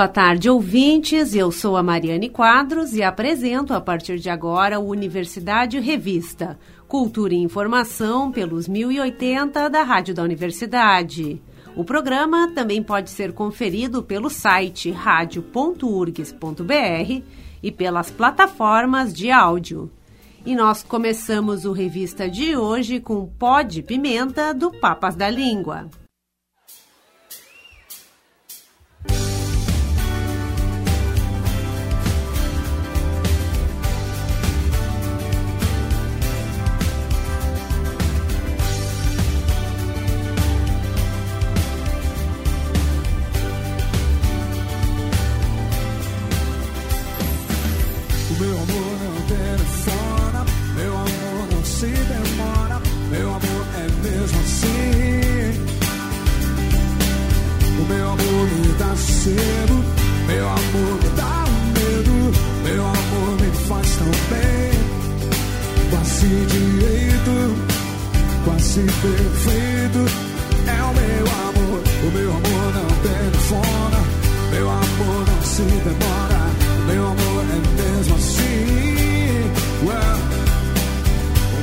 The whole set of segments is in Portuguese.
boa tarde, ouvintes. Eu sou a Mariane Quadros e apresento a partir de agora o Universidade Revista, Cultura e Informação pelos 1080 da Rádio da Universidade. O programa também pode ser conferido pelo site radio.urgs.br e pelas plataformas de áudio. E nós começamos o Revista de hoje com Pó de Pimenta do Papas da Língua.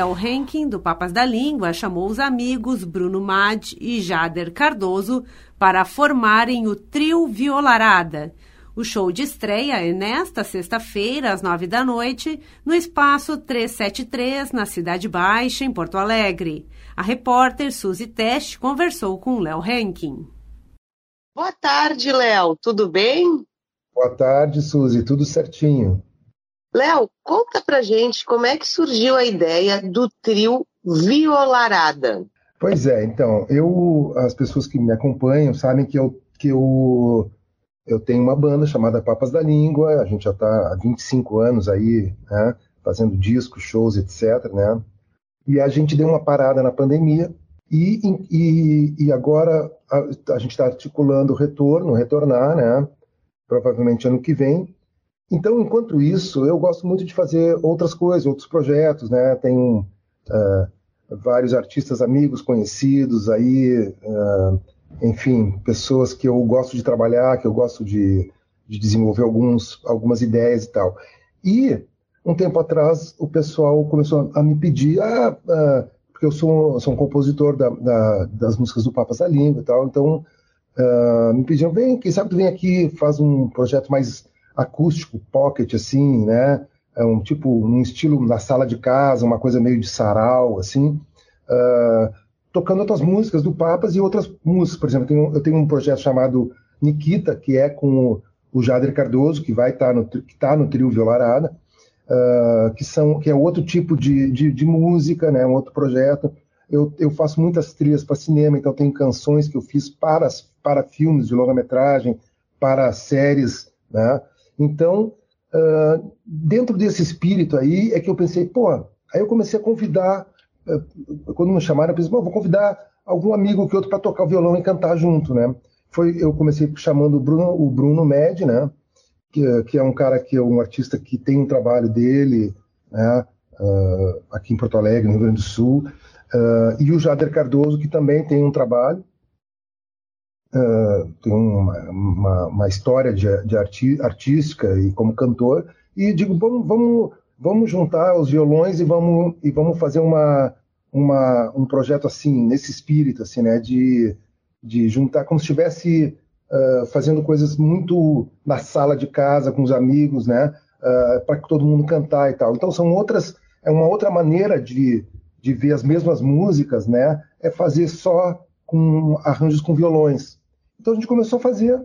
Léo Henkin, do Papas da Língua, chamou os amigos Bruno Mad e Jader Cardoso para formarem o Trio Violarada. O show de estreia é nesta sexta-feira, às nove da noite, no Espaço 373, na Cidade Baixa, em Porto Alegre. A repórter Suzy Teste conversou com Léo Henkin. Boa tarde, Léo. Tudo bem? Boa tarde, Suzy. Tudo certinho. Léo, conta pra gente como é que surgiu a ideia do trio Violarada. Pois é, então, eu, as pessoas que me acompanham sabem que eu, que eu, eu tenho uma banda chamada Papas da Língua, a gente já está há 25 anos aí, né, fazendo discos, shows, etc, né, e a gente deu uma parada na pandemia, E, e, e agora a, a gente está articulando o retorno, retornar, né? Provavelmente ano que vem. Então, enquanto isso, eu gosto muito de fazer outras coisas, outros projetos, né? Tenho uh, vários artistas amigos, conhecidos aí, uh, enfim, pessoas que eu gosto de trabalhar, que eu gosto de, de desenvolver alguns, algumas ideias e tal. E um tempo atrás o pessoal começou a me pedir, ah, ah porque eu sou, sou um compositor da, da, das músicas do Papas da Língua e tal, então ah, me pediam, vem, quem sabe tu vem aqui, faz um projeto mais acústico, pocket, assim, né? É um tipo, um estilo na sala de casa, uma coisa meio de sarau, assim. Uh, tocando outras músicas do Papas e outras músicas. Por exemplo, eu tenho, eu tenho um projeto chamado Nikita, que é com o, o Jader Cardoso, que vai estar tá no, que tá no trio Violarada, uh, que, são, que é outro tipo de, de, de, música, né, um outro projeto. Eu, eu faço muitas trilhas para cinema, então tem canções que eu fiz para, para filmes de longa-metragem, para séries, né? Então, uh, dentro desse espírito aí, é que eu pensei, pô, aí eu comecei a convidar eh, quando me chamaram, eu pensei, vou convidar algum amigo que outro para tocar o violão e cantar junto, né? Foi, eu comecei chamando o Bruno, o Bruno Med, né? Que, que é um cara que é um artista que tem um trabalho dele, né? Uh, aqui em Porto Alegre, no Rio Grande do Sul, uh, e o Jader Cardoso, que também tem um trabalho, uh, tem uma, uma, uma, história de, de arti artística e como cantor, e digo, vamos, vamos vamos juntar os violões e vamos, e vamos fazer uma, uma, um projeto assim, nesse espírito, assim, né? De, de juntar, como se estivesse uh, fazendo coisas muito na sala de casa, com os amigos, né? Uh, para todo mundo cantar e tal. Então são outras, é uma outra maneira de, de ver as mesmas músicas, né? É fazer só com arranjos com violões. Então a gente começou a fazer,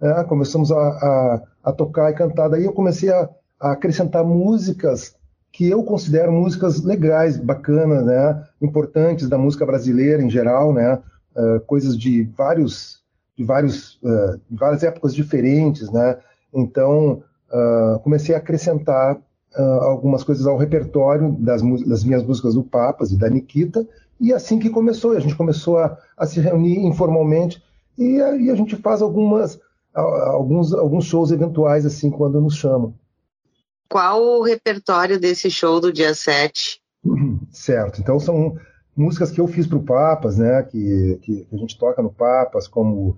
né? começamos a, a, a tocar e cantar. Daí eu comecei a a acrescentar músicas que eu considero músicas legais, bacanas, né, importantes da música brasileira em geral, né, uh, coisas de vários, de vários, uh, várias épocas diferentes, né. Então uh, comecei a acrescentar algumas coisas ao repertório das, das, minhas músicas do Papas e da Nikita, e assim que começou, a gente começou a, a se reunir informalmente e aí a gente faz algumas alguns alguns shows eventuais assim quando nos chamam. Qual o repertório desse show do dia 7? Certo, então são músicas que eu fiz para o Papas, né, que, que, a gente toca no Papas, como,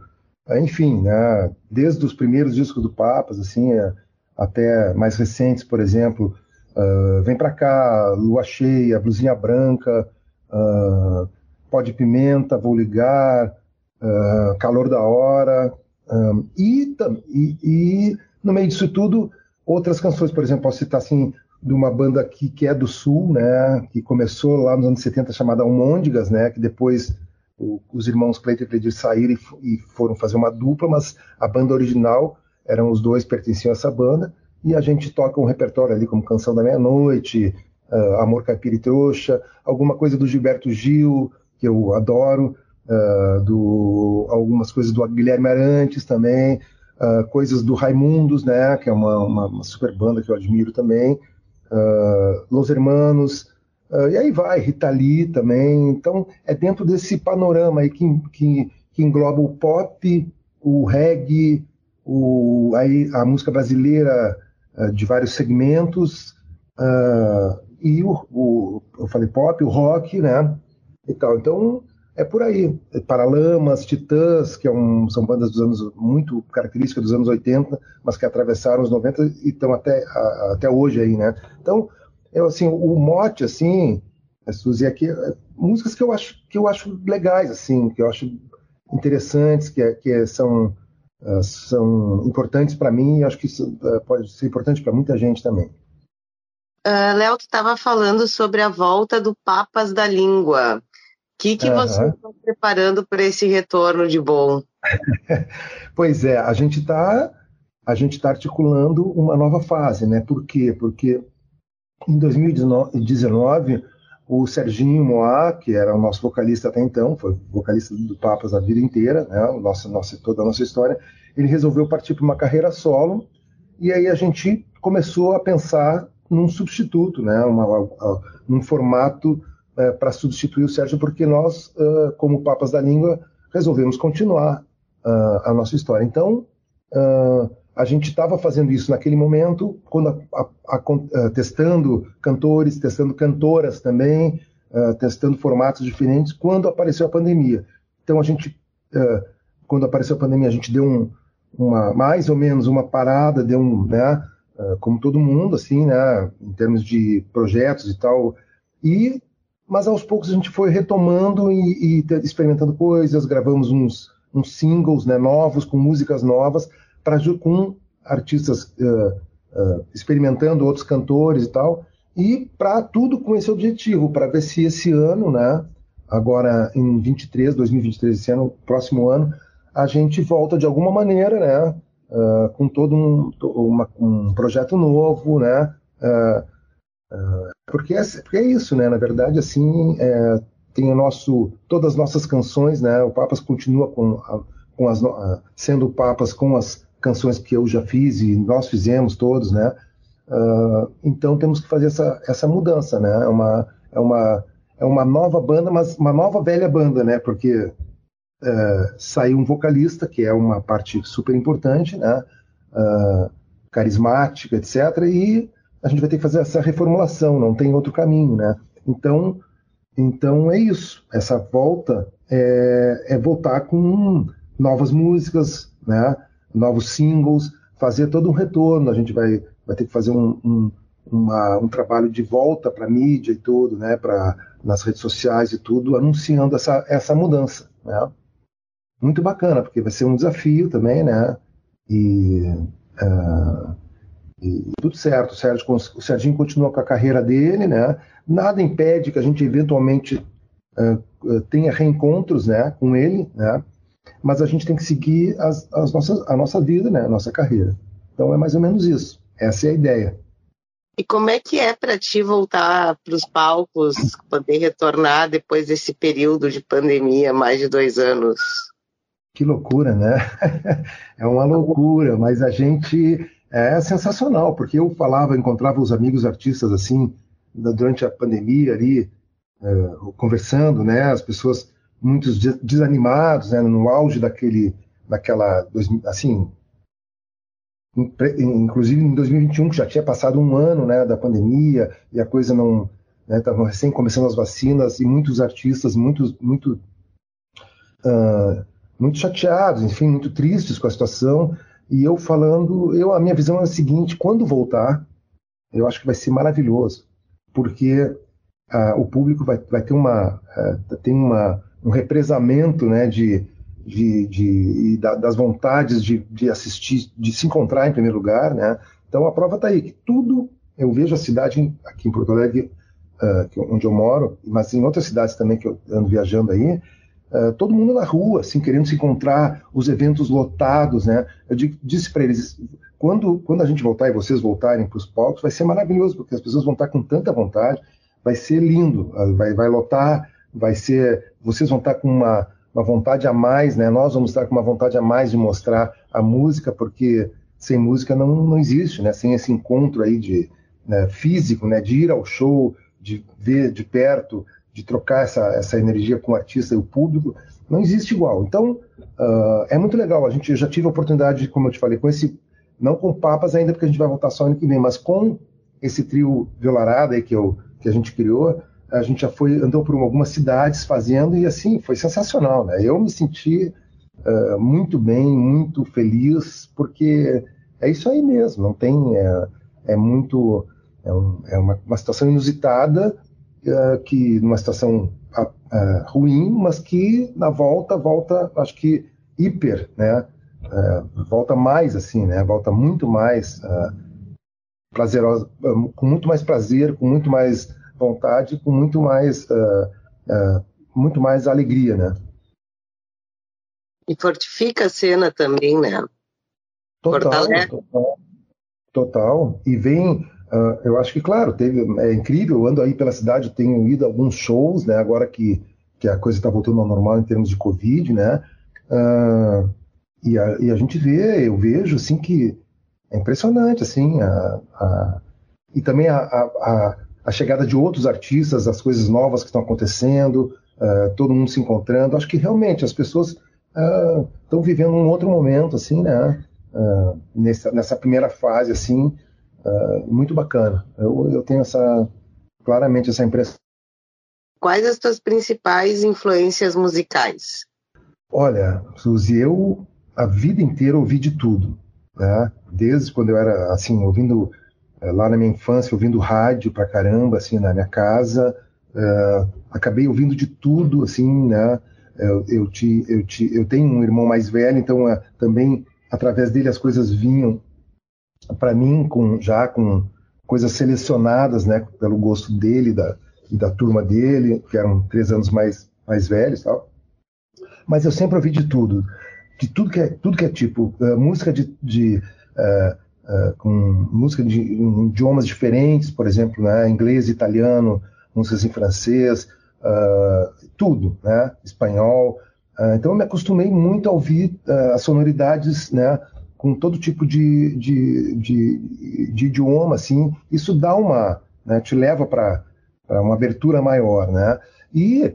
enfim, né, desde os primeiros discos do Papas, assim, é, até mais recentes, por exemplo, uh, Vem Pra Cá, Lua Cheia, Blusinha Branca, uh, Pó de Pimenta, Vou Ligar, uh, Calor da Hora, e, e, e no meio disso tudo Outras canções, por exemplo, posso citar assim, de uma banda aqui que é do Sul, né, que começou lá nos anos 70 chamada Almôndigas, né, que depois o, os irmãos Cleiton e Cledir saíram e, e, foram fazer uma dupla, mas a banda original eram os dois pertenciam a essa banda e a gente toca um repertório ali como Canção da Meia-Noite, uh, Amor Caipira e Trouxa, alguma coisa do Gilberto Gil, que eu adoro, uh, do, algumas coisas do Guilherme Arantes também, uh, coisas do Raimundos, né, que é uma, uma, uma, super banda que eu admiro também, uh, Los Hermanos, e aí vai, Rita Lee também. Então, é dentro desse panorama aí que, que, que engloba o pop, o reggae, o, aí, a música brasileira de vários segmentos, e o, o, eu falei pop, o rock, né, e tal. Então, é por aí. Paralamas, Titãs, que é um, são bandas dos anos muito características dos anos 80, mas que atravessaram os 90 e estão até, até hoje aí, né? Então, eu, assim, o mote, assim, a Suzy, aqui, é, músicas que eu acho que eu acho legais, assim, que eu acho interessantes, que, é, que é, são, uh, são importantes para mim e acho que isso, uh, pode ser importante para muita gente também. Uh, Léo, tu estava falando sobre a volta do Papas da Língua que, que uhum. vocês estão preparando para esse retorno de bom? pois é, a gente está a gente está articulando uma nova fase, né? Por quê? Porque em 2019 o Serginho Moá, que era o nosso vocalista até então, foi vocalista do Papas a vida inteira, né? Nossa, nossa, toda a nossa história, ele resolveu partir para uma carreira solo e aí a gente começou a pensar num substituto, né? Uma, num formato é, para substituir o Sérgio, porque nós, uh, como Papas da Língua, resolvemos continuar uh, a nossa história. Então, uh, a gente estava fazendo isso naquele momento, quando a, a, a, testando cantores, testando cantoras também, testando formatos diferentes, quando apareceu a pandemia. Então, a gente, quando apareceu a pandemia, a gente deu um, uma, mais ou menos uma parada, deu um, né, como todo mundo, assim, né, em termos de projetos e tal, e mas aos poucos a gente foi retomando e, e experimentando coisas, gravamos uns, uns singles né, novos, com músicas novas, com artistas uh, uh, experimentando, outros cantores e tal, e para tudo com esse objetivo, para ver se esse ano, né, agora em 23, 2023, esse ano, próximo ano, a gente volta de alguma maneira, né, uh, com todo um, uma, um projeto novo, né, porque é, porque é isso, né? Na verdade, assim, é, tem o nosso, todas as nossas canções, né? O Papas continua com, com as, sendo Papas com as canções que eu já fiz e nós fizemos todos, né? Uh, então temos que fazer essa, essa mudança, né? É uma, é uma, é uma nova banda, mas uma nova velha banda, né? Porque uh, saiu um vocalista, que é uma parte super importante, né? Uh, carismática, etc. E a gente vai ter que fazer essa reformulação, não tem outro caminho, né? Então, então é isso. Essa volta é, é voltar com novas músicas, né? Novos singles, fazer todo um retorno. A gente vai, vai ter que fazer um, um, uma, um trabalho de volta para mídia e tudo, né? Para nas redes sociais e tudo, anunciando essa, essa mudança, né? Muito bacana, porque vai ser um desafio também, né? E uh, e tudo certo, o, Sérgio, o Serginho continua com a carreira dele, né? Nada impede que a gente eventualmente uh, tenha reencontros, né, com ele, né? Mas a gente tem que seguir as, as nossas, a nossa vida, né, a nossa carreira. Então é mais ou menos isso. Essa é a ideia. E como é que é para ti voltar para os palcos, poder retornar depois desse período de pandemia, mais de dois anos? Que loucura, né? é uma loucura, mas a gente é sensacional, porque eu falava, encontrava os amigos artistas assim, durante a pandemia ali, é, conversando, né, as pessoas muito desanimados, né, no auge daquele, daquela, assim, inclusive em 2021, que já tinha passado um ano, né, da pandemia, e a coisa não, estavam né, recém começando as vacinas, e muitos artistas, muitos, muito, uh, muito chateados, enfim, muito tristes com a situação, e eu falando, eu a minha visão é a seguinte: quando voltar, eu acho que vai ser maravilhoso, porque uh, o público vai, vai ter uma uh, tem uma um represamento, né, de, de, de das vontades de, de assistir, de se encontrar em primeiro lugar, né? Então a prova está aí que tudo eu vejo a cidade aqui em Porto Alegre, uh, onde eu moro, mas em outras cidades também que eu ando viajando aí, Uh, todo mundo na rua, assim, querendo se encontrar, os eventos lotados, né? Eu disse para eles, quando, quando a gente voltar e vocês voltarem para os palcos, vai ser maravilhoso, porque as pessoas vão estar com tanta vontade, vai ser lindo, uh, vai, vai lotar, vai ser, vocês vão estar com uma, uma vontade a mais, né? Nós vamos estar com uma vontade a mais de mostrar a música, porque sem música não, não existe, né? Sem esse encontro aí de né, físico, né? De ir ao show, de ver de perto, de trocar essa, essa energia com o artista e o público, não existe igual. Então, uh, é muito legal. A gente já tive a oportunidade, como eu te falei, com esse, não com papas ainda, porque a gente vai voltar só ano que vem, mas com esse trio Violarada aí que, eu, que a gente criou, a gente já foi, andou por algumas cidades fazendo e assim, foi sensacional, né? Eu me senti uh, muito bem, muito feliz, porque é isso aí mesmo, não tem, é, é muito, é, um, é uma, uma situação inusitada, que numa situação ruim, mas que na volta volta, acho que hiper, né? Uh, volta mais assim, né? Volta muito mais prazerosa, com muito mais prazer, com muito mais vontade, com muito mais muito mais alegria, né? E fortifica a cena também, né? Total, total, total. E vem Uh, eu acho que, claro, teve, é incrível, eu ando aí pela cidade, tenho ido a alguns shows, né, agora que, que a coisa está voltando ao normal em termos de Covid, né, uh, e, a, e, a, gente vê, eu vejo, assim, que é impressionante, assim, a, a, e também a, a chegada de outros artistas, as coisas novas que estão acontecendo, uh, todo mundo se encontrando. Acho que realmente as pessoas estão vivendo um outro momento, assim, né? Nessa, nessa primeira fase, assim, muito bacana. Eu, eu tenho essa claramente essa impressão. Quais as tuas principais influências musicais? Olha, Suzy, eu a vida inteira ouvi de tudo, né? Desde quando eu era assim ouvindo é, lá na minha infância, ouvindo rádio pra caramba, assim, na minha casa. É, acabei ouvindo de tudo, assim, né? Eu, eu, te, eu, te, eu tenho um irmão mais velho, então é, também através dele as coisas vinham para mim com já com coisas selecionadas, né, pelo gosto dele da, e da turma dele, que eram três anos mais mais velhos, tal. Mas eu sempre ouvi de tudo, de tudo que é tudo que é tipo uh, música de, de uh, uh, com música de idiomas diferentes, por exemplo, né, inglês, italiano, músicas em francês, uh, tudo, né, espanhol. Uh, então eu me acostumei muito a ouvir as sonoridades, né, com todo tipo de, de, de, de idioma, assim. Isso dá uma, né, te leva para uma abertura maior, né? E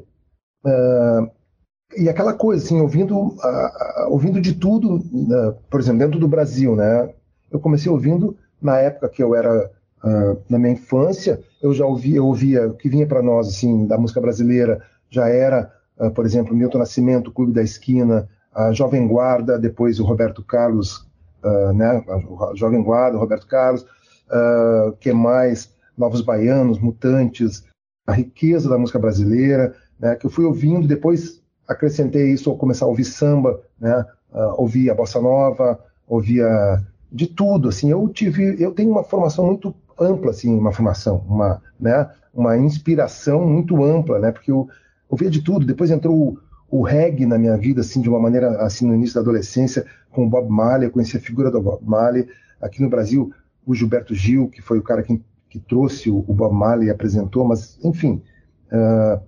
e aquela coisa, assim, ouvindo, uh, ouvindo de tudo, uh, por exemplo, dentro do Brasil, né? eu comecei ouvindo na época que eu era uh, na minha infância, eu já ouvia, eu ouvia o que vinha para nós assim da música brasileira, já era, uh, por exemplo, Milton Nascimento, Clube da Esquina, a Jovem Guarda, depois o Roberto Carlos, uh, né, a Jovem Guarda, o Roberto Carlos, uh, que mais, Novos Baianos, Mutantes, a riqueza da música brasileira, né, que eu fui ouvindo, depois acrescentei isso ao começar a ouvir samba, né, uh, bossa nova, ouvia de tudo, assim, eu tive, eu tenho uma formação muito ampla, assim, uma formação, uma, né, uma inspiração muito ampla, né, porque eu ouvia de tudo, depois entrou o, reggae na minha vida, assim, de uma maneira, assim, no início da adolescência, com o Bob Marley, eu conheci a figura do Bob Marley, aqui no Brasil, o Gilberto Gil, que foi o cara que, que trouxe o, o Bob Marley e apresentou, mas, enfim, uh,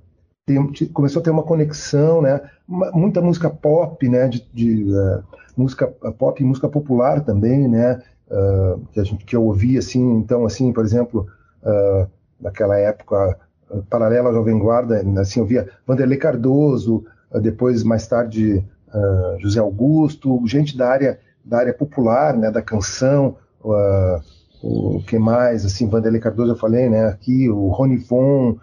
tem, começou a ter uma conexão, né, muita música pop, né, de, de uh, música pop e música popular também, né? Uh, que a gente que eu ouvia assim, então assim, por exemplo, naquela época paralela à Jovem Guarda, assim, eu via Vanderlei Cardoso, depois mais tarde José Augusto, gente da área da área popular, né, da canção, o que mais, assim, Vanderlei Cardoso eu falei, né, aqui o Rony Von,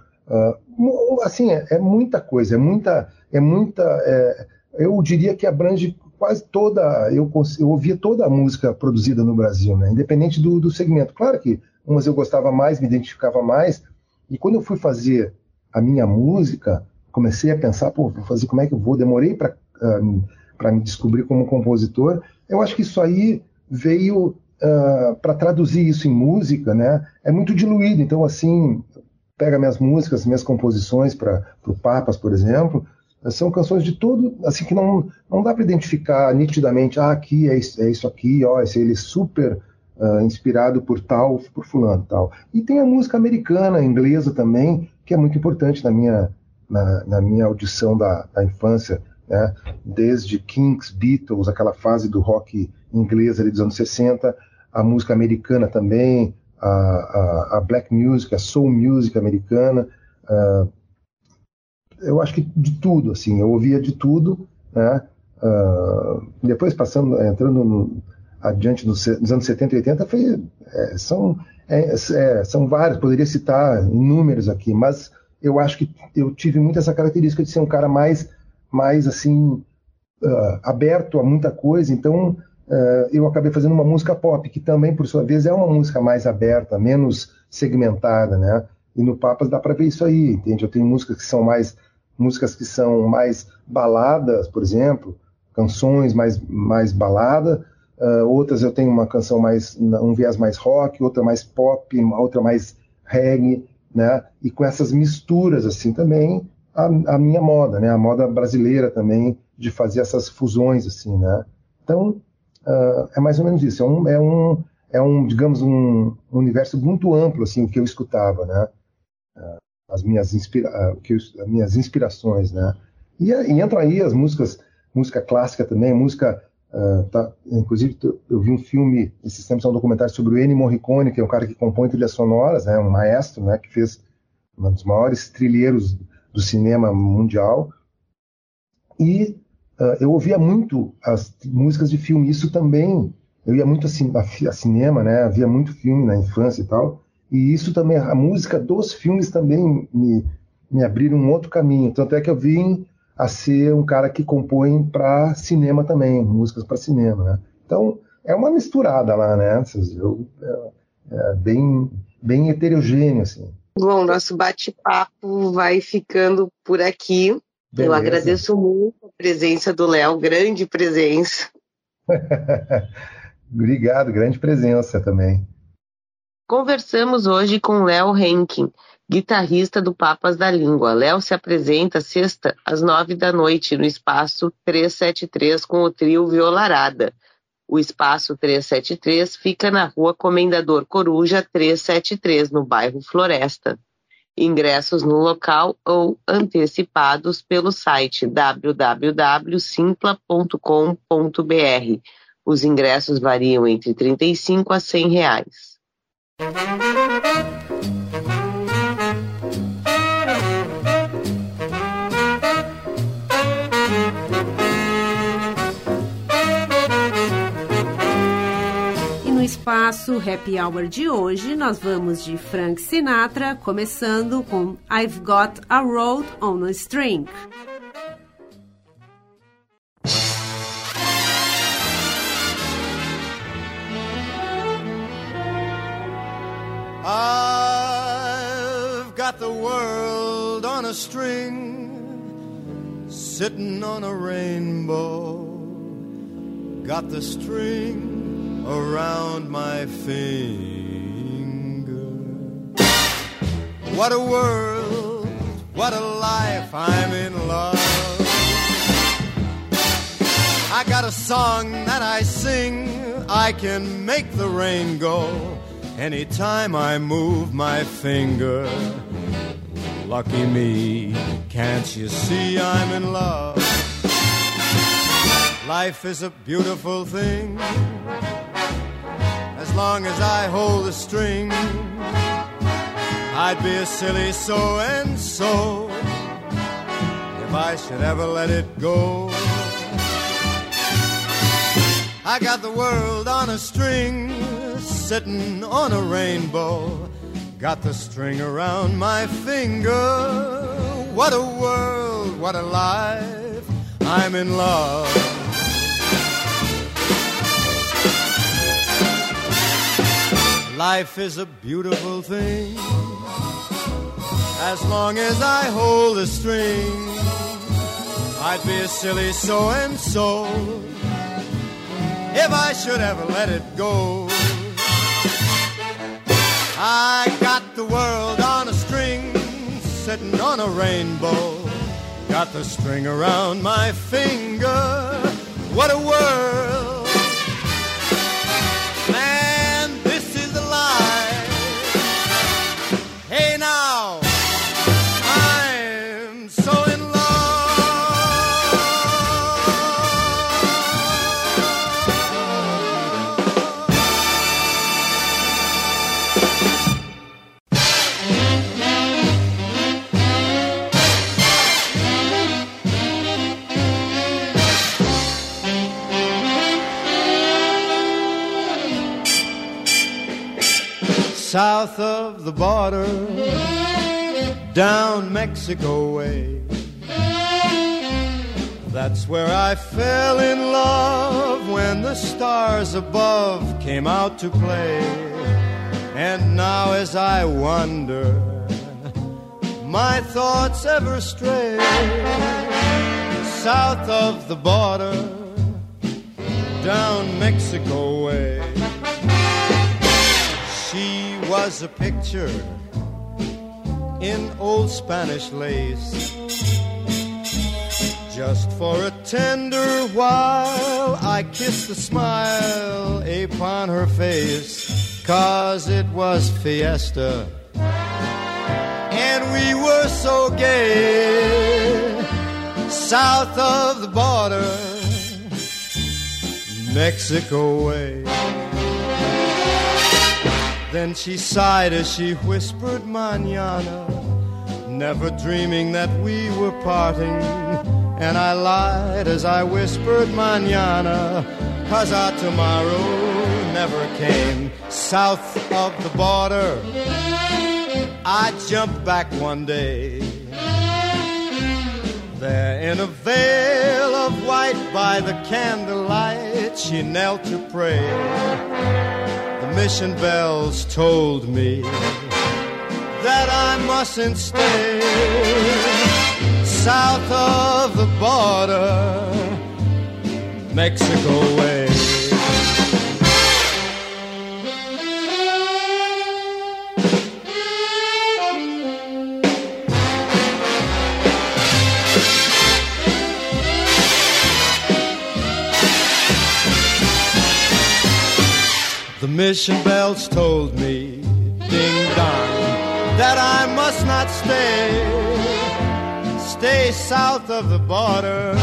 assim, é, é, muita coisa, é muita, é muita, é, eu diria que abrange quase toda, eu, eu ouvia toda a música produzida no Brasil, né? independente do, do segmento. Claro que umas eu gostava mais, me identificava mais, e quando eu fui fazer a minha música, comecei a pensar, pô, vou fazer como é que eu vou, demorei para uh, ah, me descobrir como compositor, eu acho que isso aí veio uh, ah, para traduzir isso em música, né? É muito diluído, então assim, pega minhas músicas, minhas composições para o Papas, por exemplo, são canções de todo, assim, que não, não dá para identificar nitidamente, ah, aqui é isso, é isso aqui, ó, esse ele é super uh, inspirado por tal, por fulano tal. E tem a música americana, inglesa também, que é muito importante na minha, na, na minha audição da, da infância, né? Desde Kings, Beatles, aquela fase do rock inglês ali dos anos 60, a música americana também, a, a, a black music, a soul music americana, uh, eu acho que de tudo, assim, eu ouvia de tudo, né? Uh, depois passando, entrando no, adiante nos, nos, anos 70 e 80, foi, é, são, é, é, são vários, poderia citar inúmeros aqui, mas eu acho que eu tive muito essa característica de ser um cara mais, mais assim, uh, aberto a muita coisa, então uh, eu acabei fazendo uma música pop, que também, por sua vez, é uma música mais aberta, menos segmentada, né? E no Papas dá para ver isso aí, entende? Eu tenho músicas que são mais músicas que são mais baladas, por exemplo, canções mais, mais balada, uh, outras eu tenho uma canção mais, um viés mais rock, outra mais pop, outra mais reggae, né? E com essas misturas assim também a, a minha moda, né? A moda brasileira também de fazer essas fusões assim, né? Então uh, é mais ou menos isso. É um, é um, é um digamos um, um universo muito amplo assim o que eu escutava, né? Uh, as minhas, inspira as minhas inspirações, né? E, e aí as músicas, música clássica também, música Uh, tá, inclusive, eu vi um filme, esses tempos é um documentário sobre o Ennio Morricone, que é um cara que compõe trilhas sonoras, né, um maestro, né, que fez um dos maiores trilheiros do cinema mundial. E uh, eu ouvia muito as músicas de filme. Isso também, eu ia muito a, a, cinema, né, havia muito filme na infância e tal. E isso também, a música dos filmes também me, me abriram um outro caminho. Tanto é que eu vim a ser um cara que compõe para cinema também, músicas para cinema, né? Então, é uma misturada lá, né? Eu, é, é bem, bem heterogêneo, assim. Bom, nosso bate-papo vai ficando por aqui. Beleza. Eu agradeço muito a presença do Léo, grande presença. Obrigado, grande presença também. Conversamos hoje com Léo Henkin, guitarrista do Papas da Língua. Léo se apresenta sexta às nove da noite no espaço 373 com o trio Violarada. O espaço 373 fica na rua Comendador Coruja 373, no bairro Floresta. Ingressos no local ou antecipados pelo site www.simpla.com.br. Os ingressos variam entre R$ 35 a 100 reais. Espaço Happy Hour de hoje, nós vamos de Frank Sinatra, começando com I've Got a Road on a String. I've got the world on a string, sitting on a rainbow. Got the string around my finger. What a world, what a life, I'm in love. I got a song that I sing, I can make the rain go anytime I move my finger. Lucky me, can't you see I'm in love? Life is a beautiful thing long as I hold the string. I'd be a silly so and so if I should ever let it go. I got the world on a string, sitting on a rainbow. Got the string around my finger. What a world, what a life. I'm in love. Life is a beautiful thing as long as I hold the string. I'd be a silly so and so if I should ever let it go. I got the world on a string, sitting on a rainbow. Got the string around my finger. What a world! South of the border, down Mexico way. That's where I fell in love when the stars above came out to play. And now, as I wonder, my thoughts ever stray south of the border, down Mexico way. Was a picture in old Spanish lace. Just for a tender while, I kissed a smile upon her face, cause it was fiesta. And we were so gay, south of the border, Mexico way. Then she sighed as she whispered manana, never dreaming that we were parting. And I lied as I whispered manana, cause our tomorrow never came. South of the border, I jumped back one day. There in a veil of white by the candlelight, she knelt to pray. Mission bells told me that I mustn't stay south of the border, Mexico way. Mission bells told me, ding dong, that I must not stay. Stay south of the border,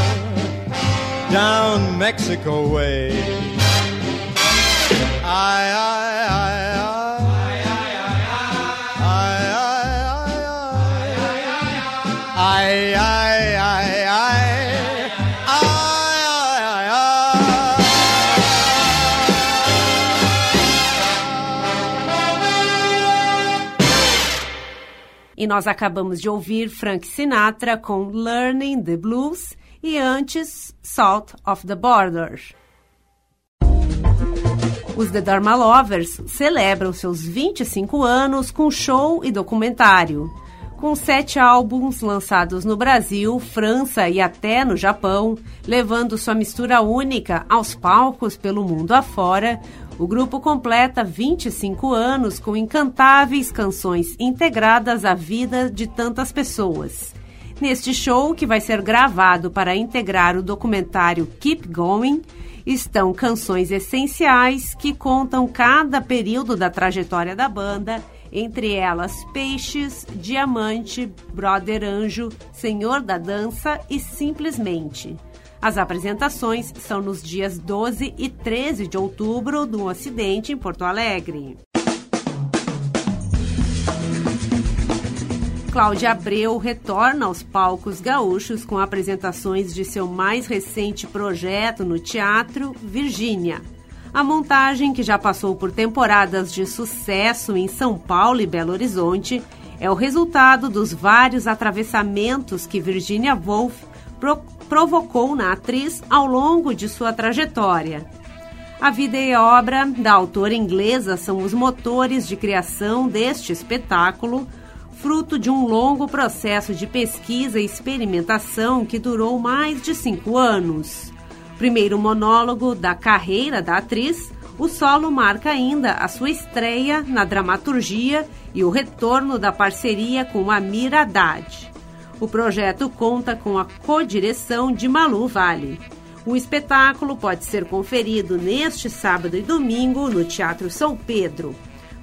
down Mexico way. I, I, E nós acabamos de ouvir Frank Sinatra com Learning the Blues e antes Salt of the Border. Os The Dharma Lovers celebram seus 25 anos com show e documentário. Com sete álbuns lançados no Brasil, França e até no Japão, levando sua mistura única aos palcos pelo mundo afora, o grupo completa 25 anos com encantáveis canções integradas à vida de tantas pessoas. Neste show, que vai ser gravado para integrar o documentário Keep Going, estão canções essenciais que contam cada período da trajetória da banda, entre elas Peixes, Diamante, Brother Anjo, Senhor da Dança e Simplesmente. As apresentações são nos dias 12 e 13 de outubro no Ocidente, em Porto Alegre. Cláudia Abreu retorna aos palcos gaúchos com apresentações de seu mais recente projeto no teatro, Virgínia. A montagem, que já passou por temporadas de sucesso em São Paulo e Belo Horizonte, é o resultado dos vários atravessamentos que Virginia Woolf provocou na atriz ao longo de sua trajetória. A vida e obra da autora inglesa são os motores de criação deste espetáculo, fruto de um longo processo de pesquisa e experimentação que durou mais de cinco anos. Primeiro monólogo da carreira da atriz, o solo marca ainda a sua estreia na dramaturgia e o retorno da parceria com Amir Haddad. O projeto conta com a co-direção de Malu Vale. O espetáculo pode ser conferido neste sábado e domingo no Teatro São Pedro.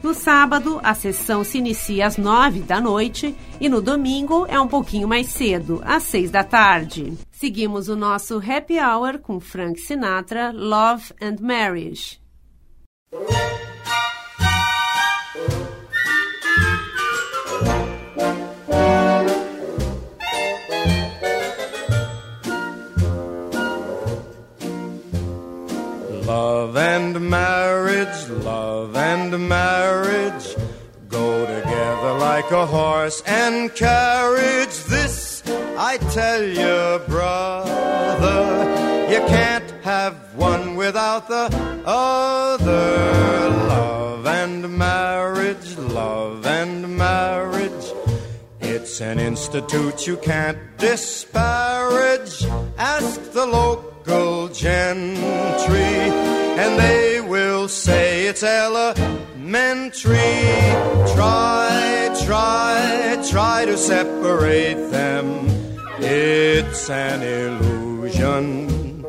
No sábado, a sessão se inicia às nove da noite e no domingo é um pouquinho mais cedo, às seis da tarde. Seguimos o nosso happy hour com Frank Sinatra, Love and Marriage. Love and marriage, love and marriage go together like a horse and carriage. This I tell you, brother, you can't have one without the other. Love and marriage, love and marriage. It's an institute you can't disparage. Ask the local gentry, and they will say it's elementary. Try, try, try to separate them. It's an illusion.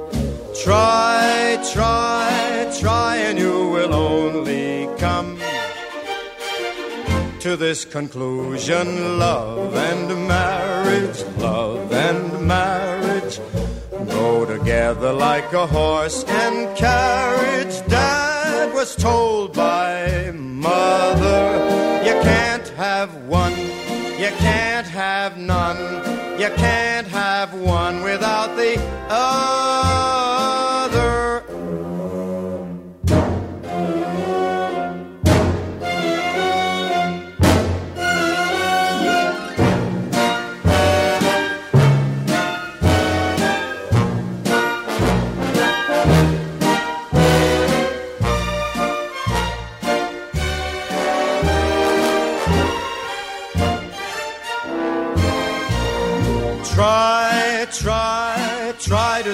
Try, try, try, and you will only come to this conclusion love and marriage, love and marriage go together like a horse and carriage. Dad was told by mother, you can't have one, you can't have none,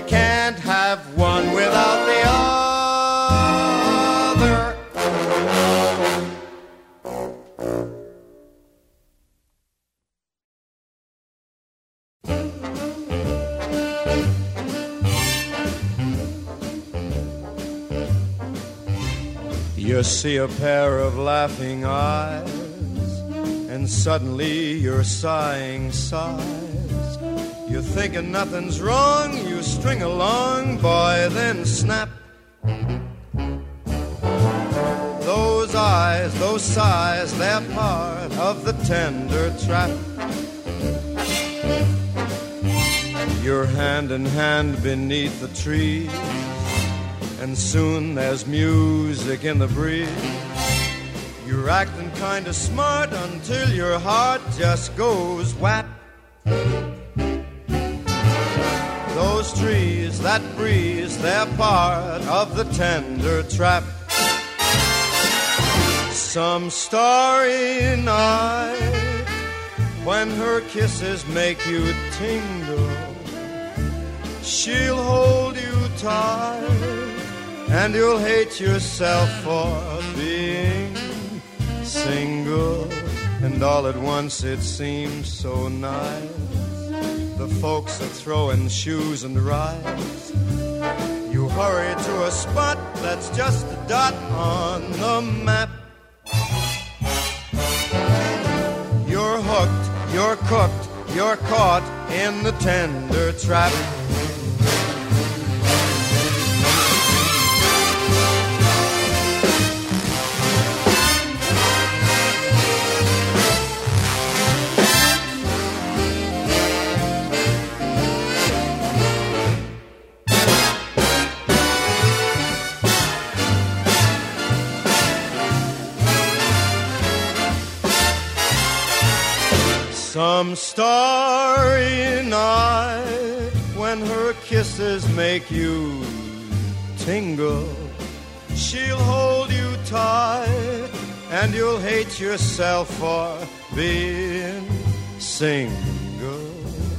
You can't have one without the other. You see a pair of laughing eyes, and suddenly you're sighing sighs. You're thinking nothing's wrong, you string along, boy, then snap. Those eyes, those sighs, they're part of the tender trap. You're hand in hand beneath the trees and soon there's music in the breeze. You're acting kinda smart until your heart just goes whap. Those trees, that breeze, they're part of the tender trap. Some starry night when her kisses make you tingle, she'll hold you tight and you'll hate yourself for being single. And all at once it seems so nice. The folks are throwing shoes and rides. You hurry to a spot that's just a dot on the map. You're hooked, you're cooked, you're caught in the tender trap. Some starry night when her kisses make you tingle, she'll hold you tight and you'll hate yourself for being single.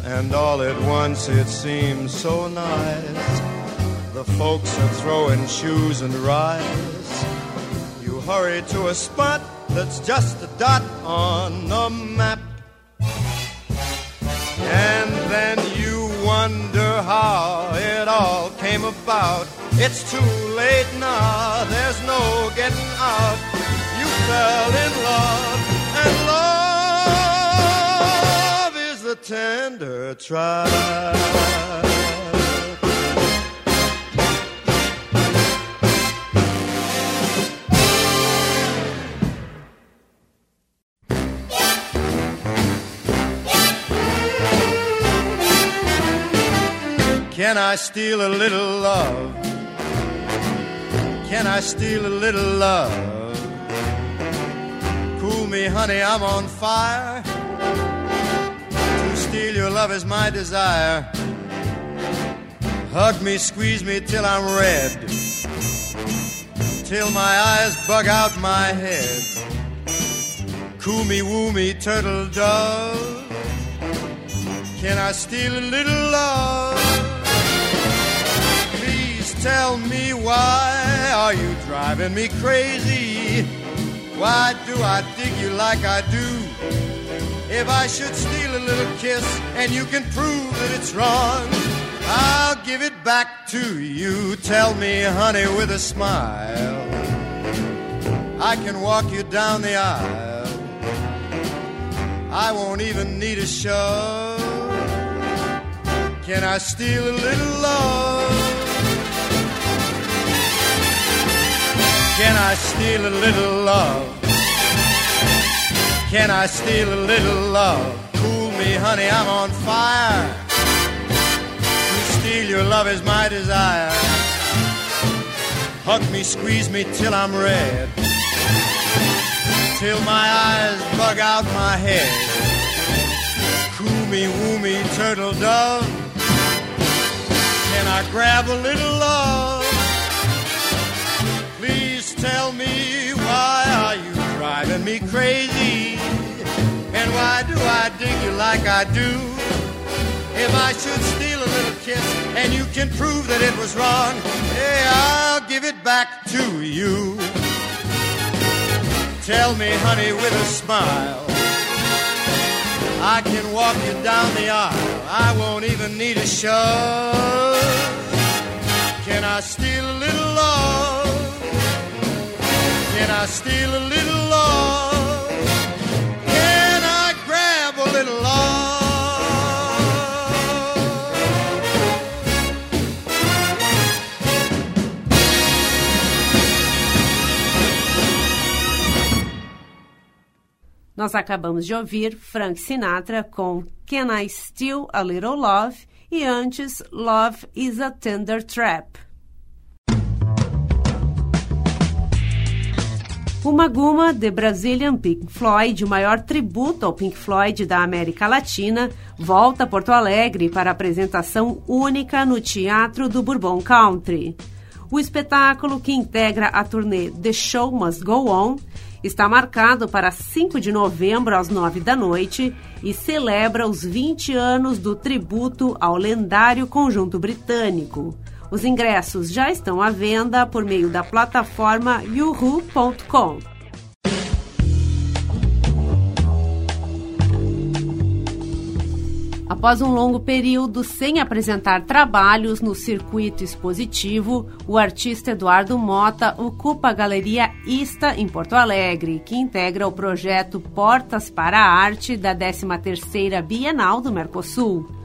And all at once it seems so nice. The folks are throwing shoes and rides. You hurry to a spot that's just a dot on the map. Then you wonder how it all came about. It's too late now, there's no getting out. You fell in love, and love is the tender trap. Can I steal a little love? Can I steal a little love? Cool me, honey, I'm on fire. To steal your love is my desire. Hug me, squeeze me till I'm red. Till my eyes bug out my head. Coo me, woo me, turtle dove. Can I steal a little love? Tell me why are you driving me crazy? Why do I dig you like I do? If I should steal a little kiss and you can prove that it's wrong, I'll give it back to you. Tell me, honey, with a smile, I can walk you down the aisle. I won't even need a shove. Can I steal a little love? Can I steal a little love? Can I steal a little love? Cool me, honey, I'm on fire. To steal your love is my desire. Hug me, squeeze me till I'm red. Till my eyes bug out my head. Cool me, woo me, turtle dove. Can I grab a little love? Tell me why are you driving me crazy? And why do I dig you like I do? If I should steal a little kiss and you can prove that it was wrong, hey, I'll give it back to you. Tell me, honey, with a smile. I can walk you down the aisle. I won't even need a shove. Can I steal a little love? Can I steal a little love? Can I grab a little love? Nós acabamos de ouvir Frank Sinatra com Can I Steal a Little Love e antes Love is a Tender Trap. Uma Guma de Brazilian Pink Floyd, o maior tributo ao Pink Floyd da América Latina, volta a Porto Alegre para apresentação única no Teatro do Bourbon Country. O espetáculo, que integra a turnê The Show Must Go On, está marcado para 5 de novembro às 9 da noite e celebra os 20 anos do tributo ao lendário conjunto britânico. Os ingressos já estão à venda por meio da plataforma yuhu.com. Após um longo período sem apresentar trabalhos no circuito expositivo, o artista Eduardo Mota ocupa a Galeria Ista em Porto Alegre, que integra o projeto Portas para a Arte da 13ª Bienal do Mercosul.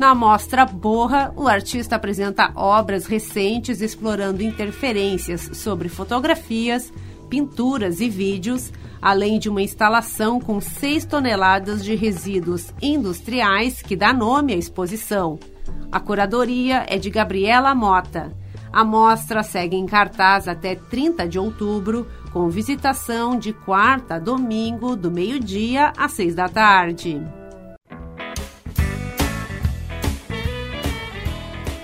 Na mostra Borra, o artista apresenta obras recentes explorando interferências sobre fotografias, pinturas e vídeos, além de uma instalação com 6 toneladas de resíduos industriais que dá nome à exposição. A curadoria é de Gabriela Mota. A mostra segue em cartaz até 30 de outubro, com visitação de quarta a domingo, do meio-dia às 6 da tarde.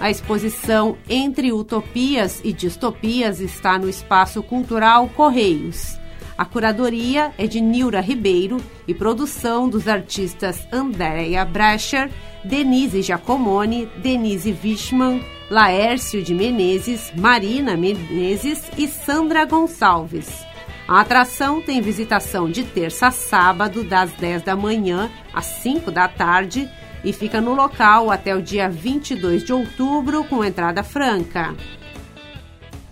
A exposição Entre Utopias e Distopias está no Espaço Cultural Correios. A curadoria é de Nilra Ribeiro e produção dos artistas Andréia Brecher, Denise Giacomoni, Denise Wichmann, Laércio de Menezes, Marina Menezes e Sandra Gonçalves. A atração tem visitação de terça a sábado, das 10 da manhã às 5 da tarde, e fica no local até o dia 22 de outubro, com entrada franca.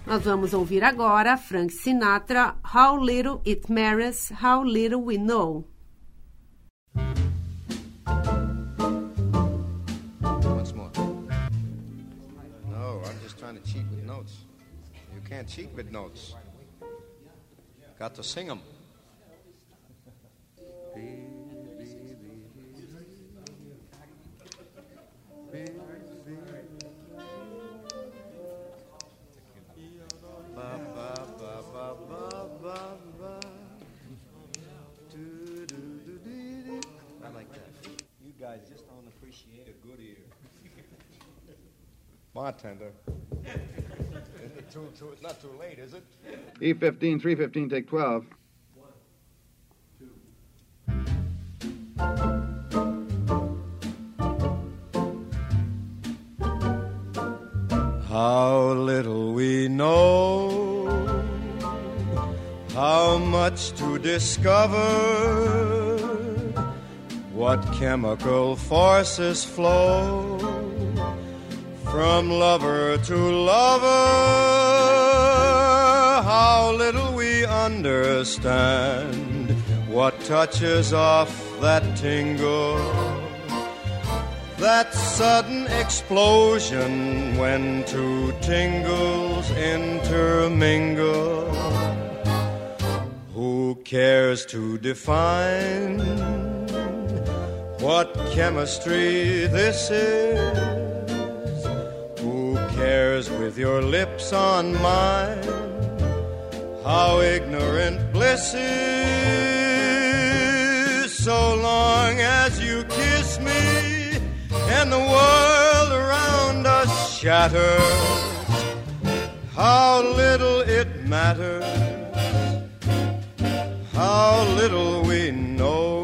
Nós vamos ouvir agora Frank Sinatra, How Little It Matters, How Little We Know. Once more. No, I'm just trying to cheat with notes. You can't cheat with notes. Got to sing them. I like that. You guys just don't appreciate a good ear. Bartender. Isn't it too, too, it's not too late, is it? E15, 315, take 12. How little we know, how much to discover, what chemical forces flow from lover to lover, how little we understand what touches off that tingle that sudden explosion when two tingles intermingle. Who cares to define what chemistry this is? Who cares with your lips on mine? How ignorant bliss is so long as and the world around us shatters. How little it matters, how little we know.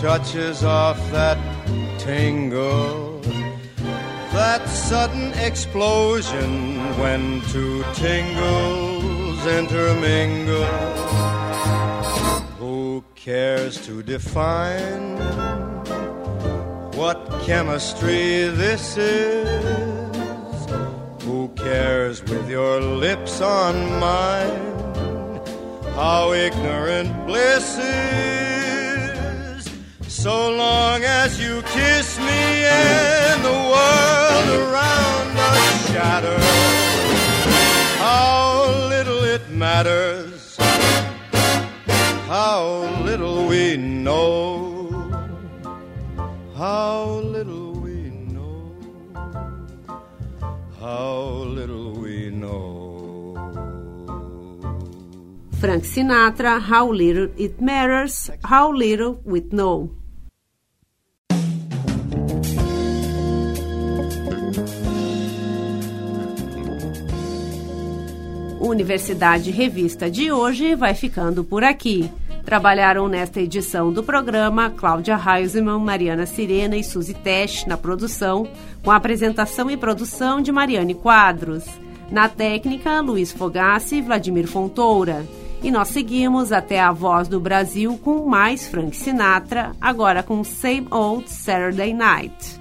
Touches off that tingle, that sudden explosion when two tingles intermingle. Who cares to define what chemistry this is? Who cares with your lips on mine? How ignorant bliss is long as you kiss me and the world around us shatters, how little it matters, how little we know, how little we know, how little we know. Frank Sinatra, How Little It Matters, How Little We Know. Universidade Revista de hoje vai ficando por aqui. Trabalharam nesta edição do programa Cláudia Heisemann, Mariana Sirena e Suzy Tesch na produção, com apresentação e produção de Mariane Quadros. Na técnica, Luiz Fogassi e Vladimir Fontoura. E nós seguimos até a Voz do Brasil com mais Frank Sinatra, agora com Same Old Saturday Night.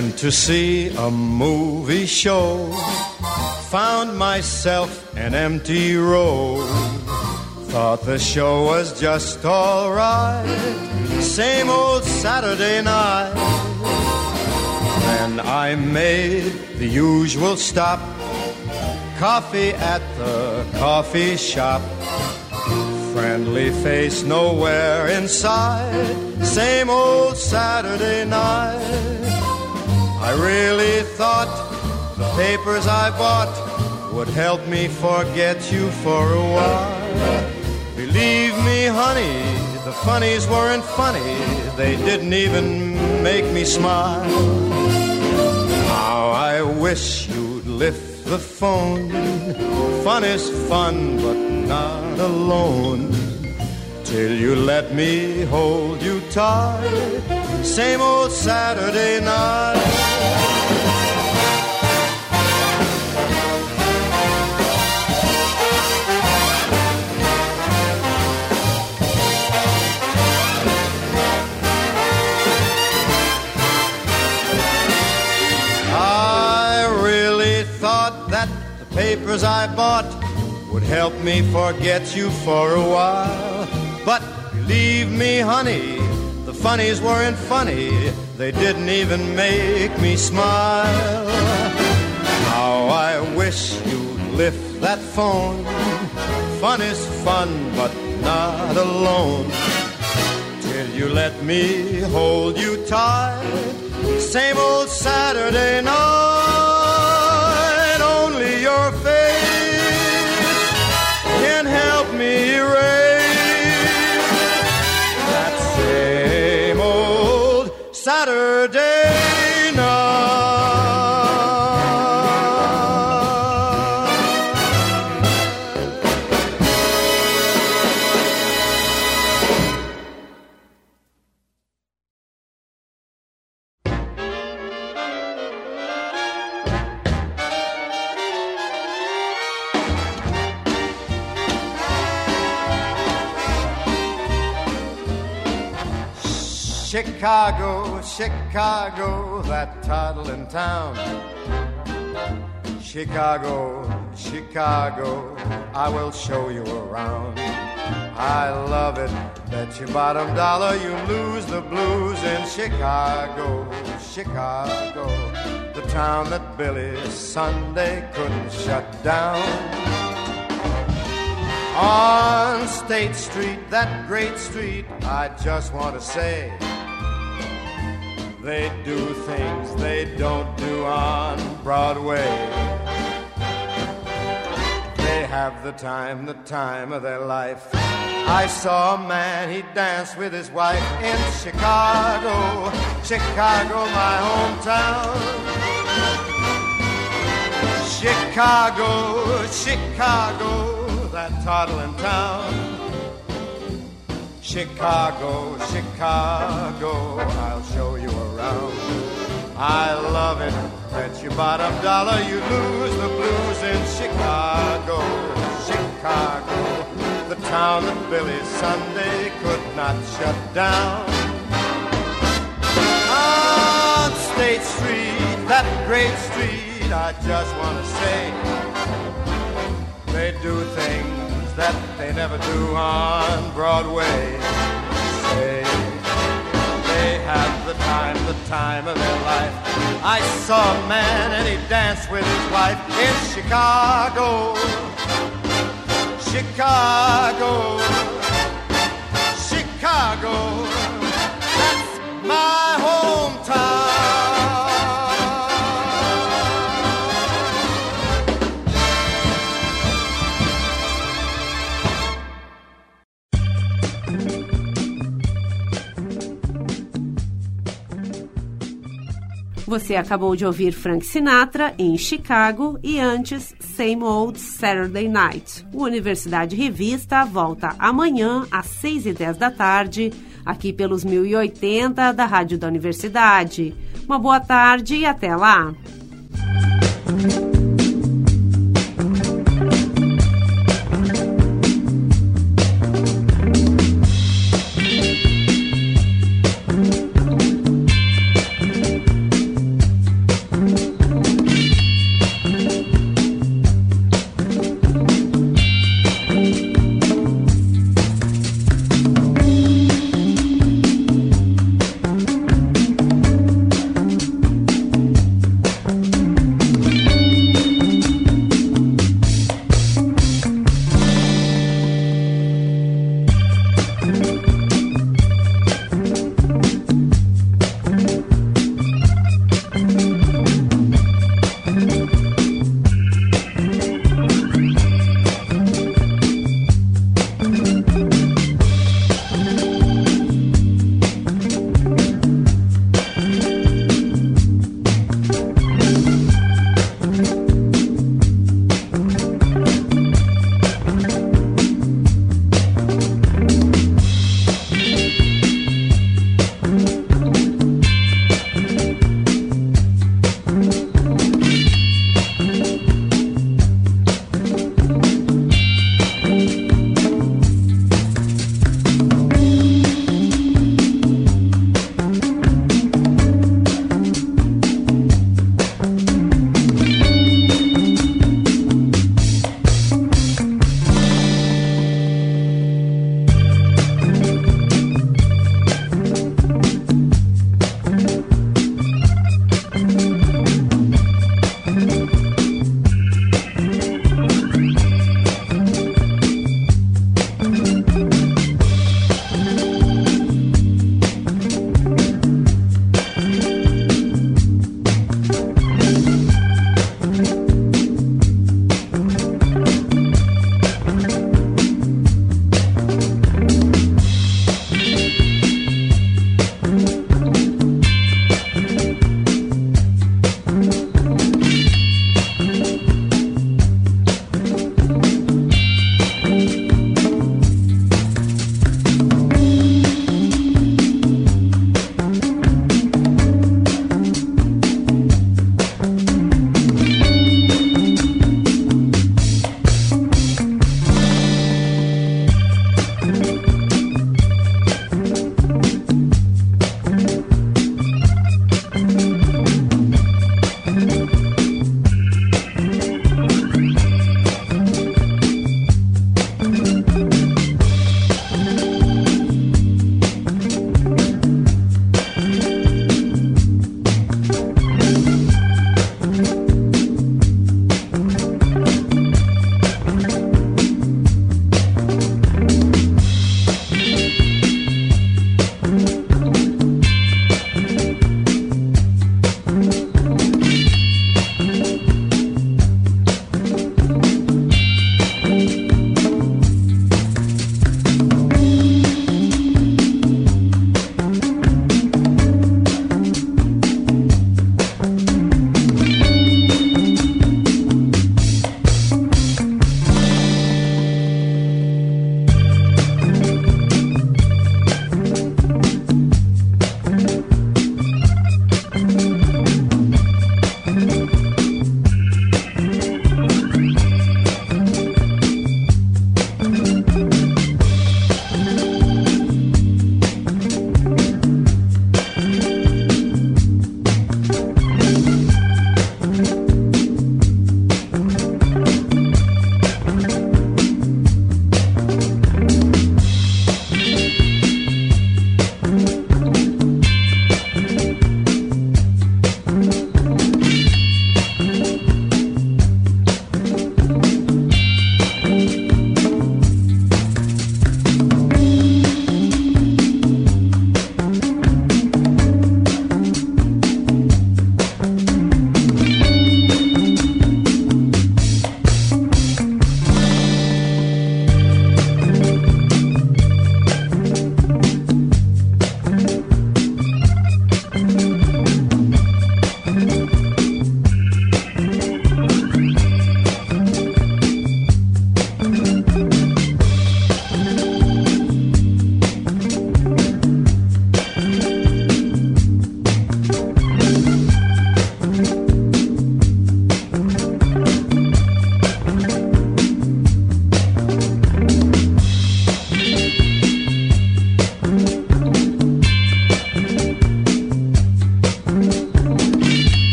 Went to see a movie show. Found myself an empty row. Thought the show was just alright. Same old Saturday night. Then I made the usual stop. Coffee at the coffee shop. Friendly face nowhere inside. Same old Saturday night. I really thought the papers I bought would help me forget you for a while. Believe me, honey, the funnies weren't funny. They didn't even make me smile. Now I wish you'd lift the phone. Fun is fun, but not alone. Till you let me hold you tight. Same old Saturday night. I really thought that the papers I bought would help me forget you for a while. But believe me, honey, the funnies weren't funny. They didn't even make me smile. How I wish you'd lift that phone. Fun is fun, but not alone. Till you you let me hold you tight. Same old Saturday night, Chicago, Chicago, that toddling town. Chicago, Chicago, I will show you around. I love it, bet your bottom dollar you lose the blues in Chicago, Chicago, the town that Billy Sunday couldn't shut down. On State Street, that great street, I just want to say they do things they don't do on Broadway. They have the time, the time of their life. I saw a man, he danced with his wife in Chicago, Chicago, my hometown. Chicago, Chicago, that toddling town. Chicago, Chicago, I'll show you around. I love it, bet your bottom dollar you lose the blues in Chicago, Chicago, the town that Billy Sunday could not shut down. On State Street, that great street, I just want to say, they do things that they never do on Broadway. Say they have the time, the time of their life. I saw a man and he danced with his wife in Chicago. Chicago. Chicago. That's my hometown. Você acabou de ouvir Frank Sinatra em Chicago e antes Same Old Saturday Night. O Universidade Revista volta amanhã às 6 e 10 da tarde, aqui pelos 1080 da Rádio da Universidade. Uma boa tarde e até lá!